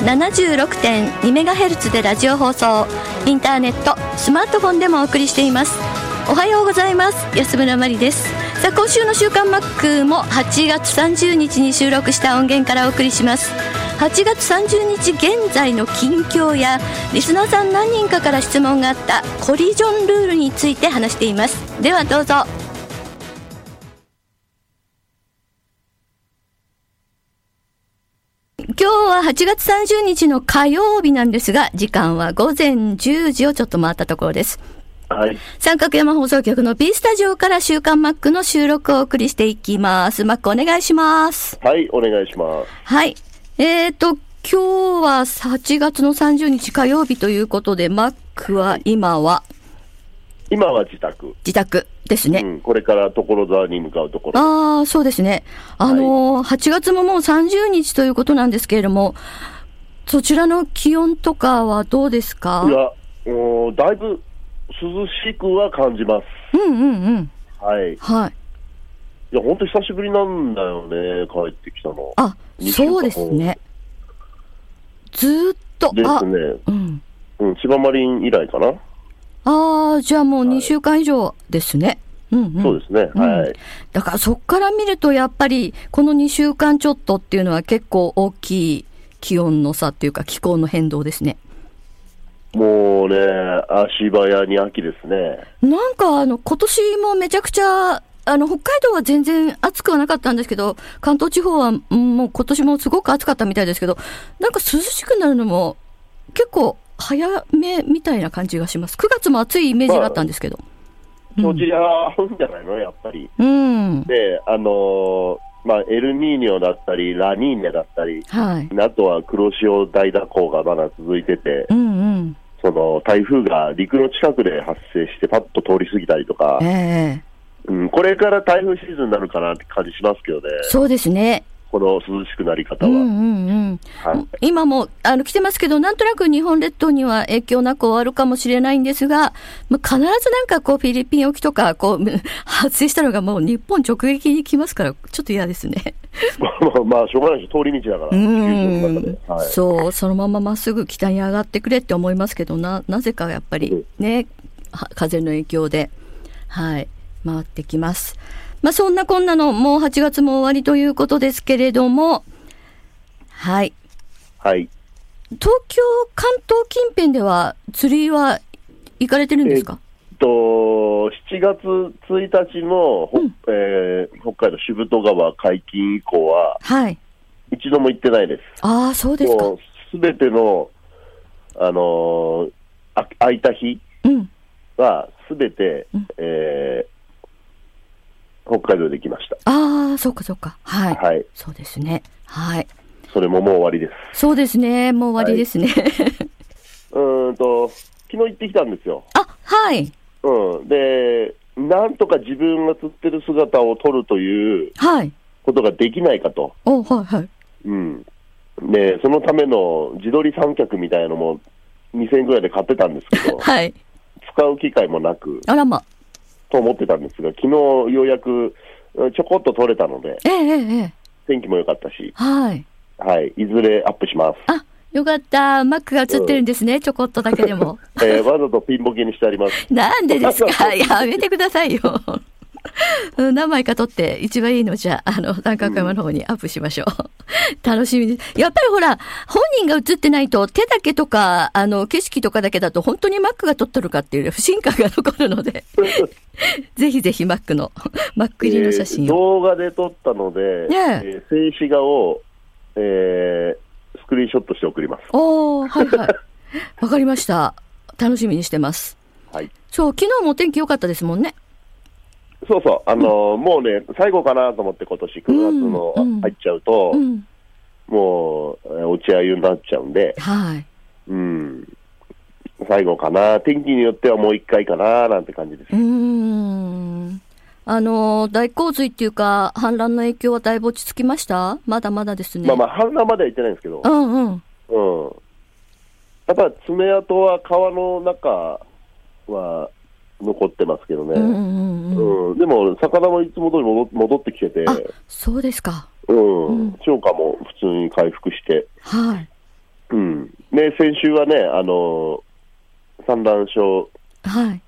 76.2MHz でラジオ放送。インターネットスマートフォンでもお送りしています。おはようございます。安村麻里です。さあ今週の週刊マックも8月30日に収録した音源からお送りします。8月30日現在の近況やリスナーさん何人かから質問があったコリジョンルールについて話しています。ではどうぞ。8月30日の火曜日なんですが、時間は午前10時をちょっと回ったところです。はい。三角山放送局の B スタジオから週刊マックの収録をお送りしていきます。マックお願いします。はい、お願いします。はい。えーと、今日は8月の30日火曜日ということで、マックは今は？今は自宅。自宅ですね。うん、これから所沢に向かうところ。ああ、そうですね。あのー、8月ももう30日ということなんですけれども、そちらの気温とかはどうですか？いや、おだいぶ涼しくは感じます。うんうんうん。はい。いはい。や、本当久しぶりなんだよね、帰ってきたの。あ、そうですね。ずーっと、あです、ね。うん。うん、千葉マリン以来かな。ああ、じゃあもう2週間以上ですね。うんうん。そうですね。うんはい。だからそっから見るとやっぱりこの2週間ちょっとっていうのは結構大きい気温の差っていうか気候の変動ですね。もうね、足早に秋ですね。なんかあの今年もめちゃくちゃあの北海道は全然暑くはなかったんですけど関東地方はうんもう今年もすごく暑かったみたいですけどなんか涼しくなるのも結構早めみたいな感じがします。9月も暑いイメージがあったんですけど。そちら合うんじゃないの、やっぱり。うん。で、あのーまあ、エルニーニョだったり、ラニーニャだったり、はい。あとは黒潮大蛇行がまだ続いてて、うんうん。その台風が陸の近くで発生して、パッと通り過ぎたりとかえ、えうん、これから台風シーズンになるかなって感じしますけどね、そうですね。この涼しくなり方は。うんうんうん。はい今もあの来てますけど、なんとなく日本列島には影響なく終わるかもしれないんですが、まあ、必ずなんかこうフィリピン沖とかこう 発生したのがもう日本直撃に来ますから、ちょっと嫌ですね。まあ、まあ、しょうがないです、通り道だから、うんで。はい、そう、そのまままっすぐ北に上がってくれって思いますけど、な、なぜかやっぱりね、は風の影響で、はい、回ってきます。まあそんなこんなの、もう8月も終わりということですけれども、はい。はい。東京、関東近辺では釣りは行かれてるんですか？と7月1日の、ほえー北海道渋戸川解禁以降は、はい。一度も行ってないです。ああ、そうですか。すべての、あのーあ空いた日うん。は、すべて、うんえー北海道で来ました。ああ、そうかそうか。はい。はい。そうですね。はい。それももう終わりです。そうですね。もう終わりですね。うーんと、昨日行ってきたんですよ。あ、はい。うん。で、なんとか自分が釣ってる姿を撮るというはい。ことができないかと。おはいはい。うん。で、そのための自撮り三脚みたいのも2000円ぐらいで買ってたんですけど、はい。使う機会もなく、あらま。と思ってたんですが、昨日ようやくうんちょこっと撮れたので、えええ。天気も良かったし、はい。はい、いずれアップします。あ、よかった。マックが映ってるんですね。ちょこっとだけでも。えーわざとピンボケにしてあります。なんでですか？やめてくださいよ。うん何枚か撮って一番いいのじゃあ、あの、三角山の方にアップしましょう。楽しみです。やっぱりほら、本人が映ってないと手だけとか、あの、景色とかだけだと本当にマックが撮っとるかっていう不信感が残るので、ぜひぜひマックの、マック入りの写真えーを。動画で撮ったので、ねえー静止画を、えースクリーンショットして送ります。おー、はいはい。わかりました。楽しみにしてます。はい。そう、昨日もお天気良かったですもんね。そうそう、あのーもうね、最後かなと思って今年9月のうんうん入っちゃうと、うん。もう、えー落ち合いになっちゃうんで、はい。うん。最後かな。天気によってはもう一回かな、なんて感じですう。ーん。あの、大洪水っていうか、氾濫の影響はだいぶ落ち着きました？まだまだですね。まあまあ、氾濫までは行ってないんですけど、うんうん。うん。やっぱ爪痕は川の中は残ってますけどね。うんでも、魚もいつも通り戻戻ってきてて、あ、そうですか。うん、うん消化も普通に回復して、はい。うん。で、先週はね、あの、産卵床はい。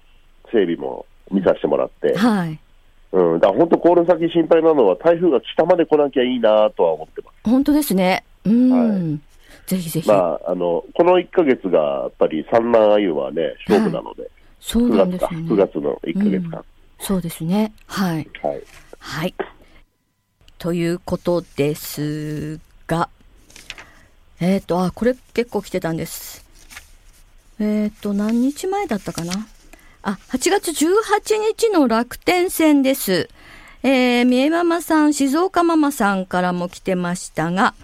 整備も見させてもらって、はい。うん、だから本当、この先心配なのは、台風が北まで来なきゃいいなとは思ってます。本当ですね。うん。はぜひぜひ。まあ、あの、この1ヶ月が、やっぱり産卵アユはね、勝負なので、そう9月か、なんですよね。9月の1ヶ月間。そうですね。はい。はい。はい。ということですが、えっ、と、あ、これ結構来てたんです。えっ、と、何日前だったかな？あ、8月18日の楽天戦です。えー、三重ママさん、静岡ママさんからも来てましたが、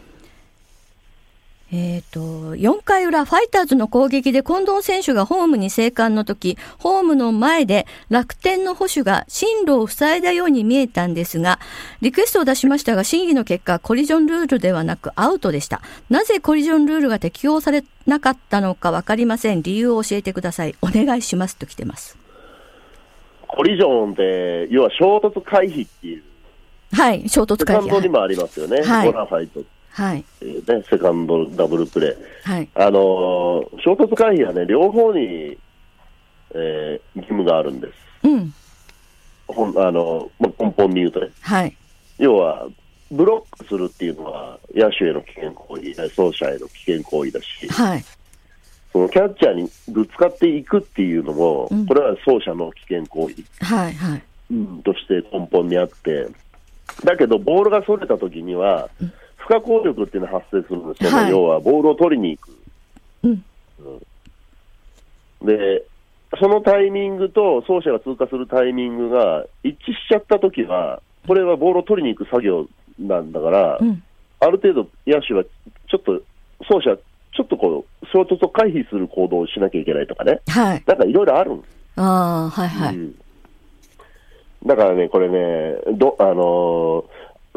えっ、と、4回裏、ファイターズの攻撃で近藤選手がホームに生還の時、ホームの前で楽天の保守が進路を塞いだように見えたんですが、リクエストを出しましたが、審議の結果、コリジョンルールではなくアウトでした。なぜコリジョンルールが適用されなかったのかわかりません。理由を教えてください。お願いしますと来てます。コリジョンって、要は衝突回避っていう、はい、衝突セ回避。カンドにもありますよね、はいボナファイトはい、ってい。うね、セカンドダブルプレー。はい、あのー衝突回避はね、両方に、えー義務があるんです。うん、ほんあのま根本に言うとね。はい、要は、ブロックするっていうのは、野手への危険行為、走者への危険行為だし、はい、そのキャッチャーにぶつかっていくっていうのも、うん。これは走者の危険行為、はい、はい。として根本にあって、だけど、ボールがそれた時には、不可抗力っていうのが発生するんですよ、はい要はボールを取りに行く。うん、で、そのタイミングと走者が通過するタイミングが一致しちゃったときは、これはボールを取りに行く作業なんだから、うん、ある程度、野手はちょっと、走者、ちょっとこう、衝突を回避する行動をしなきゃいけないとかね、はい。なんかいろいろあるんです。ああ、はい、はい。うんだからね、これね、どあのー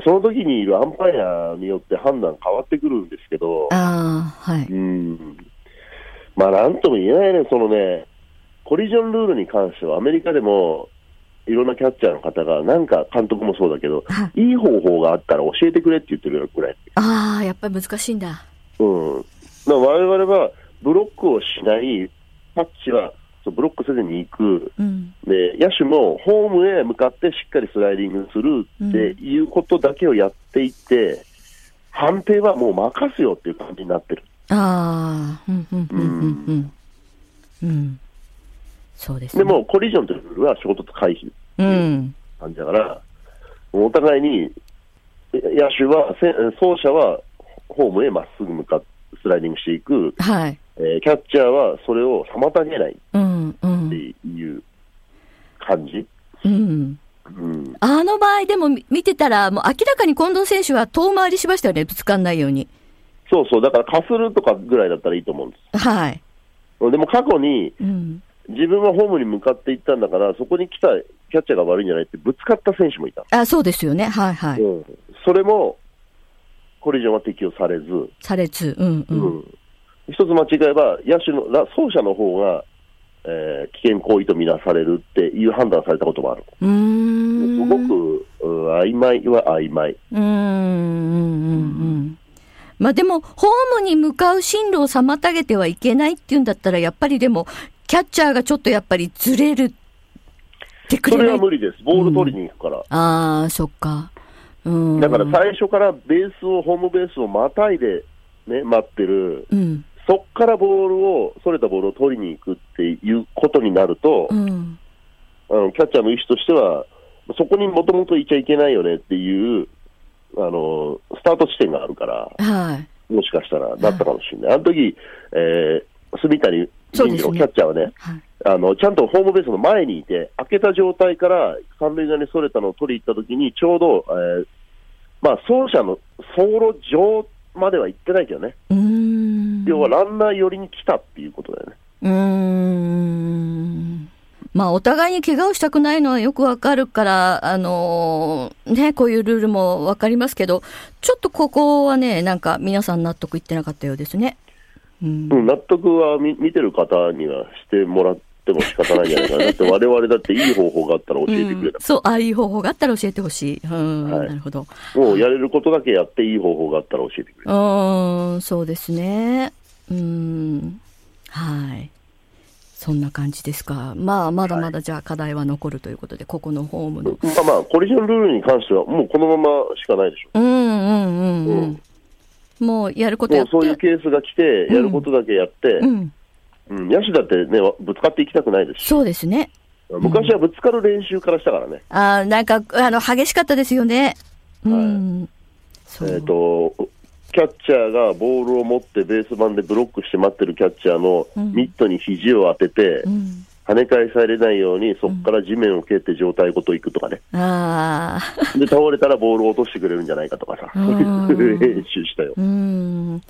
その時にいるアンパイアによって判断変わってくるんですけど、ああ、はい。うん、まあ、なんとも言えないね、そのね、コリジョンルールに関しては、アメリカでもいろんなキャッチャーの方が、なんか監督もそうだけど、はいい方法があったら教えてくれって言ってるくらい。ああ、やっぱり難しいんだ。うん、我々はブロックをしない、タッチはブロックせずに行く、うん、で野手もホームへ向かってしっかりスライディングするっていうことだけをやっていって、判定はもう任すよっていう感じになってる。ああ、うん、うん、うん、うん、うん。うん。そうですね。でも、コリジョンというルールは衝突回避うん。感じだから、お互いに、え野手は、せ走者はホームへまっすぐ向かってスライディングしていく、はい。えーキャッチャーはそれを妨げないってん。いう感じ。うん。うん、あの場合でも見見てたら、もう明らかに近藤選手は遠回りしましたよね、ぶつかんないように。そうそう、だからかするとかぐらいだったらいいと思うんではい。す。でも過去に、うん。自分はホームに向かっていったんだから、そこに来たキャッチャーが悪いんじゃないってぶつかった選手もいた。あ、そうですよね。はいはい。うん、それも、コリジョンは適用されず、されず、うんう。うんん一つ間違えば、野手の、ら走者の方が、えー危険行為とみなされるっていう判断されたこともある。うーん。すごく、うん曖昧は曖昧。うーん、うん、うん、うん。まあでも、ホームに向かう進路を妨げてはいけないっていうんだったら、やっぱりでも、キャッチャーがちょっとやっぱりずれるってくれない？それは無理です。ボール取りに行くから。ああ、そっか。うん。だから最初からベースを、ホームベースをまたいで、ね、待ってる、うん。そっからボールを、それたボールを取りに行くっていうことになると、うん。あのキャッチャーの意思としては、そこにもともといちゃいけないよねっていう、あの、スタート地点があるから、はい。もしかしたらなったかもしれない。あの時、えー、住谷銀次郎キャッチャーはね、はい。あの、ちゃんとホームベースの前にいて、開けた状態から三塁側にそれたのを取りに行った時に、ちょうど、えー、まあ、走者の走路上までは行ってないけどね。うーん。要はランナー寄りに来たっていうことだよね。うーん。まあ、お互いに怪我をしたくないのはよくわかるから、あのーね、こういうルールもわかりますけど、ちょっとここはね、なんか皆さん納得いってなかったようですね。うん。うん、納得は見見てる方にはしてもらっても仕方ないんじゃないかな。だって我々だっていい方法があったら教えてくれた。うんそう、ああいう方法があったら教えてほしい。うん、はいなるほど。もうやれることだけやっていい方法があったら教えてくれう。ーん、そうですね。うん。はい。そんな感じですか。まあ、まだまだじゃあ課題は残るということで、ここのホームの。まあまあ、コリジョンルールに関しては、もうこのまましかないでしょ。うんうんうんうん。もうやることやそういうケースが来て、やることだけやって、うん。うん、野手だってね、ぶつかっていきたくないですし、そうですね。昔はぶつかる練習からしたからね、ああ、なんか、あの、激しかったですよね。うん。そう。えっ、と、キャッチャーがボールを持ってベース板でブロックして待ってるキャッチャーのうんミットに肘を当てて、うん。跳ね返されないように、そこから地面を蹴って状態ごと行くとかね、ああ。で倒れたらボールを落としてくれるんじゃないかとかさ、そ ういう練習したよ。うん。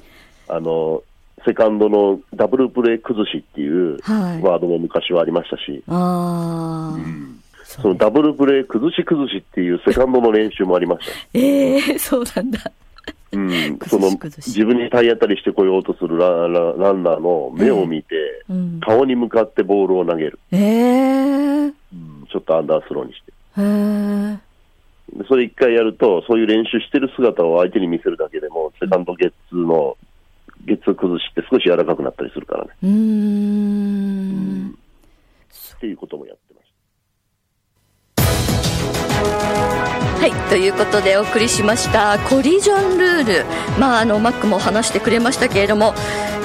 あのセカンドのダブルプレー崩しっていうはい。ワードも昔はありましたし、ああ。そのダブルプレー崩し崩しっていうセカンドの練習もありました。ええそうなんだ。うん、その自分に体当たりしてこようとするララランナーの目を見て、うん。顔に向かってボールを投げる、ええうんちょっとアンダースローにして。へえ。でそれ一回やると、そういう練習してる姿を相手に見せるだけでも、セカンドゲッツーの、ゲッツー崩しって少し柔らかくなったりするからね。うーん。っていうこともやってましはい、ということでお送りしましたコリジョンルール。まあ、あの、マックも話してくれましたけれども、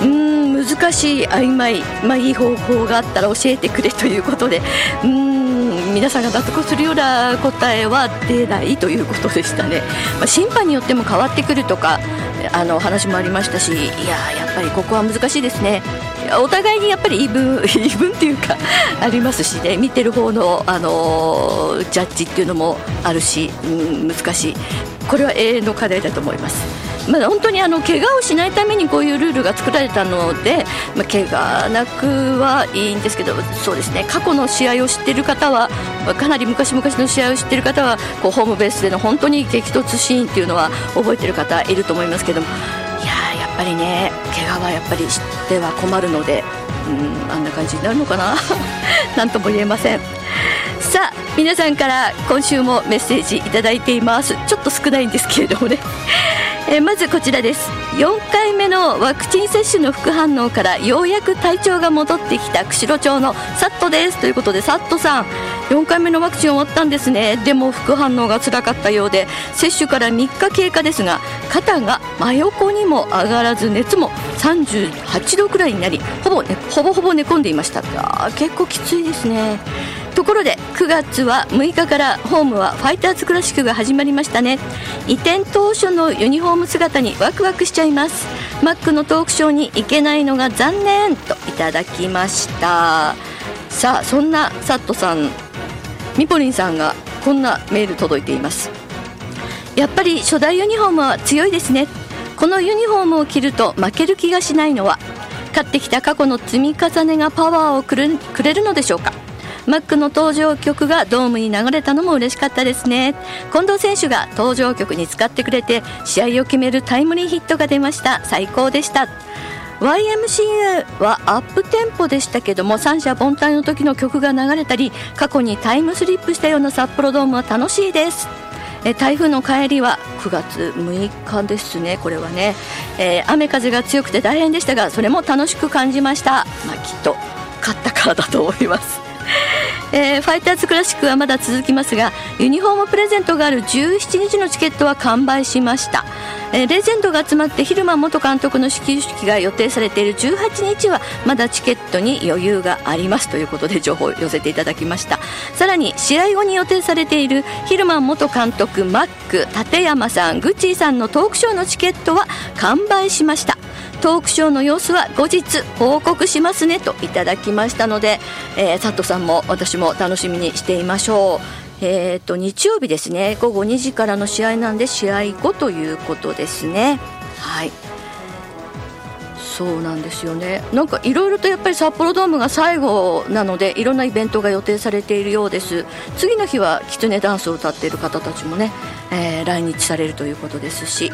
うん、難しい、曖昧、まあ、いい方法があったら教えてくれということで、うん、皆さんが納得するような答えは出ないということでしたね。まあ、審判によっても変わってくるとか、あの、話もありましたし、いや、やっぱりここは難しいですね。お互いにやっぱり言い分言い分っていうかありますしね。見てる方の、あのジャッジっていうのもあるし、うん、難しい。これは永遠の課題だと思います。まあ、本当にあの怪我をしないためにこういうルールが作られたので、まあ、怪我なくはいいんですけどそうですね。過去の試合を知っている方はかなり昔々の試合を知っている方はこうホームベースでの本当に激突シーンっていうのは覚えている方いると思いますけどもっぱりね怪我はやっぱりしては困るので、うん、あんな感じになるのかな？なんとも言えません。さあ皆さんから今週もメッセージいただいています。ちょっと少ないんですけれどもね。えまずこちらです。4回目のワクチン接種の副反応からようやく体調が戻ってきた釧路町のサットです。ということでサットさん4回目のワクチン終わったんですね。でも副反応が辛かったようで接種から3日経過ですが肩が真横にも上がらず熱も38度くらいになりほぼ,、ね、ほぼほぼ寝込んでいました。結構きついですね。ところで9月は6日からホームはファイターズクラシックが始まりましたね。移転当初のユニフォーム姿にワクワクしちゃいます。マックのトークショーに行けないのが残念といただきました。さあそんなサットさんミポリンさんがこんなメール届いています。やっぱり初代ユニフォームは強いですね。このユニフォームを着ると負ける気がしないのは勝ってきた過去の積み重ねがパワーをくれるのでしょうか。マックの登場曲がドームに流れたのも嬉しかったですね。近藤選手が登場曲に使ってくれて試合を決めるタイムリーヒットが出ました。最高でした。YMCA はアップテンポでしたけども三者凡退の時の曲が流れたり過去にタイムスリップしたような札幌ドームは楽しいです。え台風の帰りは9月6日ですねこれはね、えー雨風が強くて大変でしたがそれも楽しく感じました。まあきっと勝ったからだと思います。えー、ファイターズクラシックはまだ続きますがユニフォームプレゼントがある17日のチケットは完売しました、えー、レジェンドが集まってヒルマン元監督の始球式が予定されている18日はまだチケットに余裕がありますということで情報を寄せていただきました。さらに試合後に予定されているヒルマン元監督マック立山さんグッチーさんのトークショーのチケットは完売しました。トークショーの様子は後日報告しますねといただきましたので、えー、佐藤さんも私も楽しみにしていましょう。えーと、日曜日ですね。午後2時からの試合なんで試合後ということですね。はい。そうなんですよね。なんかいろいろとやっぱり札幌ドームが最後なのでいろんなイベントが予定されているようです。次の日はきつねダンスを歌っている方たちもね、えー、来日されるということですし。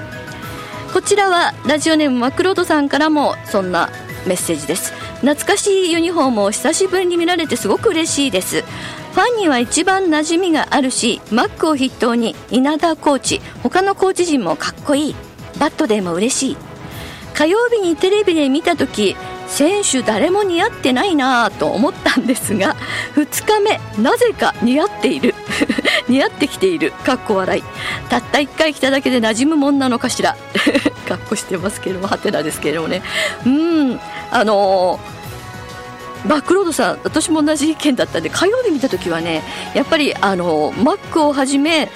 こちらはラジオネームマクロードさんからもそんなメッセージです。懐かしいユニフォームを久しぶりに見られてすごく嬉しいです。ファンには一番馴染みがあるしマックを筆頭に稲田コーチ他のコーチ陣もかっこいい。バットでも嬉しい。火曜日にテレビで見た時選手誰も似合ってないなと思ったんですが2日目なぜか似合っている。似合ってきている。かっこ笑い。たった1回来ただけで馴染むもんなのかしら。かっこしてますけどもはてなですけれどもね。うん。あのー、バックロードさん私も同じ意見だったんで火曜日見た時はねやっぱりあのマックをはじめや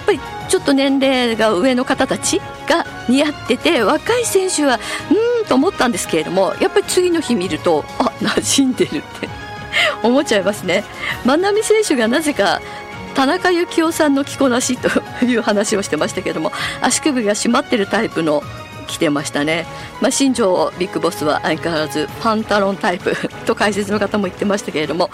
っぱりちょっと年齢が上の方たちが似合ってて若い選手はうんと思ったんですけれど。もやっぱり次の日見るとあ馴染んでるって 思っちゃいますね。万波選手がなぜか田中幸雄さんの着こなしという話をしてましたけども足首が締まってるタイプの着てましたね、まあ、新庄ビッグボスは相変わらずパンタロンタイプ と解説の方も言ってましたけれども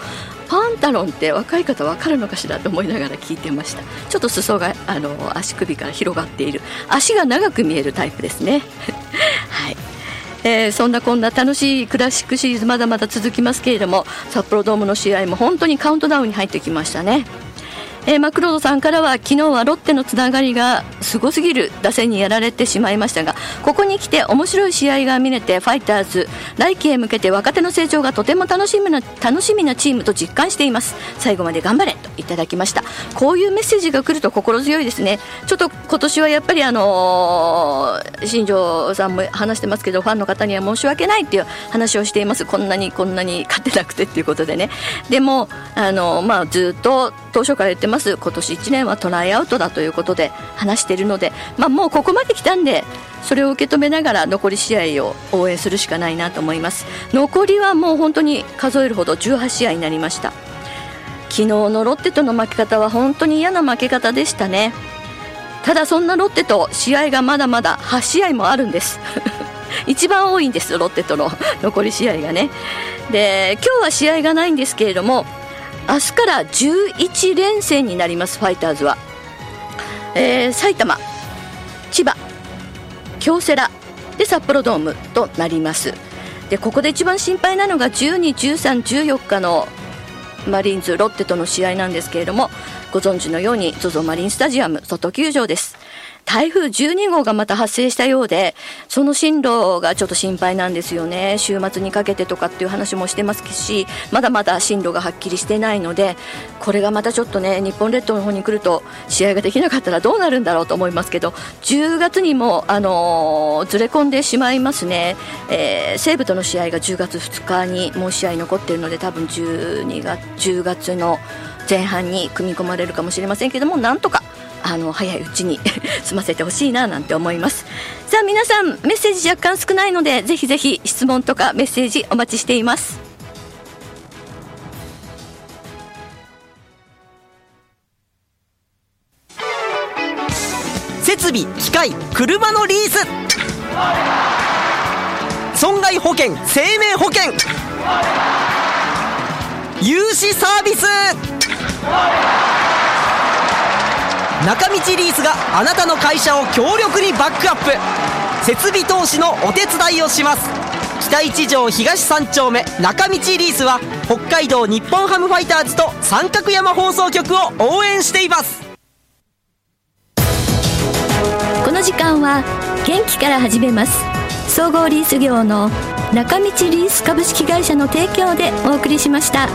パンタロンって若い方分かるのかしらと思いながら聞いてました。ちょっと裾があの足首から広がっている。足が長く見えるタイプですね。はいえー、そんなこんな楽しいクラシックシリーズまだまだ続きますけれども札幌ドームの試合も本当にカウントダウンに入ってきましたね。えー、マクロードさんからは昨日はロッテのつながりがすごすぎる打線にやられてしまいましたがここに来て面白い試合が見れてファイターズ来季へ向けて若手の成長がとても楽しみな楽しみなチームと実感しています。最後まで頑張れといただきました。こういうメッセージが来ると心強いですね。ちょっと今年はやっぱりあのー、新庄さんも話してますけどファンの方には申し訳ないっていう話をしています。こんなにこんなに勝てなくてっていうことでね。でもあのー、まあずっと当初から言ってます。今年1年はトライアウトだということで話しているので、まあ、もうここまで来たんでそれを受け止めながら残り試合を応援するしかないなと思います。残りはもう本当に数えるほど18試合になりました。昨日のロッテとの負け方は本当に嫌な負け方でしたね。ただそんなロッテと試合がまだまだ8試合もあるんです。一番多いんですロッテとの残り試合がね。で今日は試合がないんですけれども明日から11連戦になりますファイターズは、えー、埼玉千葉京セラで札幌ドームとなります。でここで一番心配なのが12、13、14日のマリーンズロッテとの試合なんですけれどもご存知のように ZOZO マリンスタジアム外球場です。台風12号がまた発生したようで、その進路がちょっと心配なんですよね。週末にかけてとかっていう話もしてますし、まだまだ進路がはっきりしてないので、これがまたちょっとね、日本列島の方に来ると、試合ができなかったらどうなるんだろうと思いますけど、10月にも、あのー、ずれ込んでしまいますね。えー、西武との試合が10月2日にもう試合残ってるので、多分12月、10月の前半に組み込まれるかもしれませんけども、なんとかあの早いうちに 済ませてほしいななんて思います。さあ皆さんメッセージ若干少ないのでぜひぜひ質問とかメッセージお待ちしています。設備機械車のリース。損害保険生命保険。融資サービス。中道リースがあなたの会社を強力にバックアップ。設備投資のお手伝いをします。北一条東三丁目中道リースは北海道日本ハムファイターズと三角山放送局を応援しています。この時間は元気から始めます。総合リース業の中道リース株式会社の提供でお送りしました。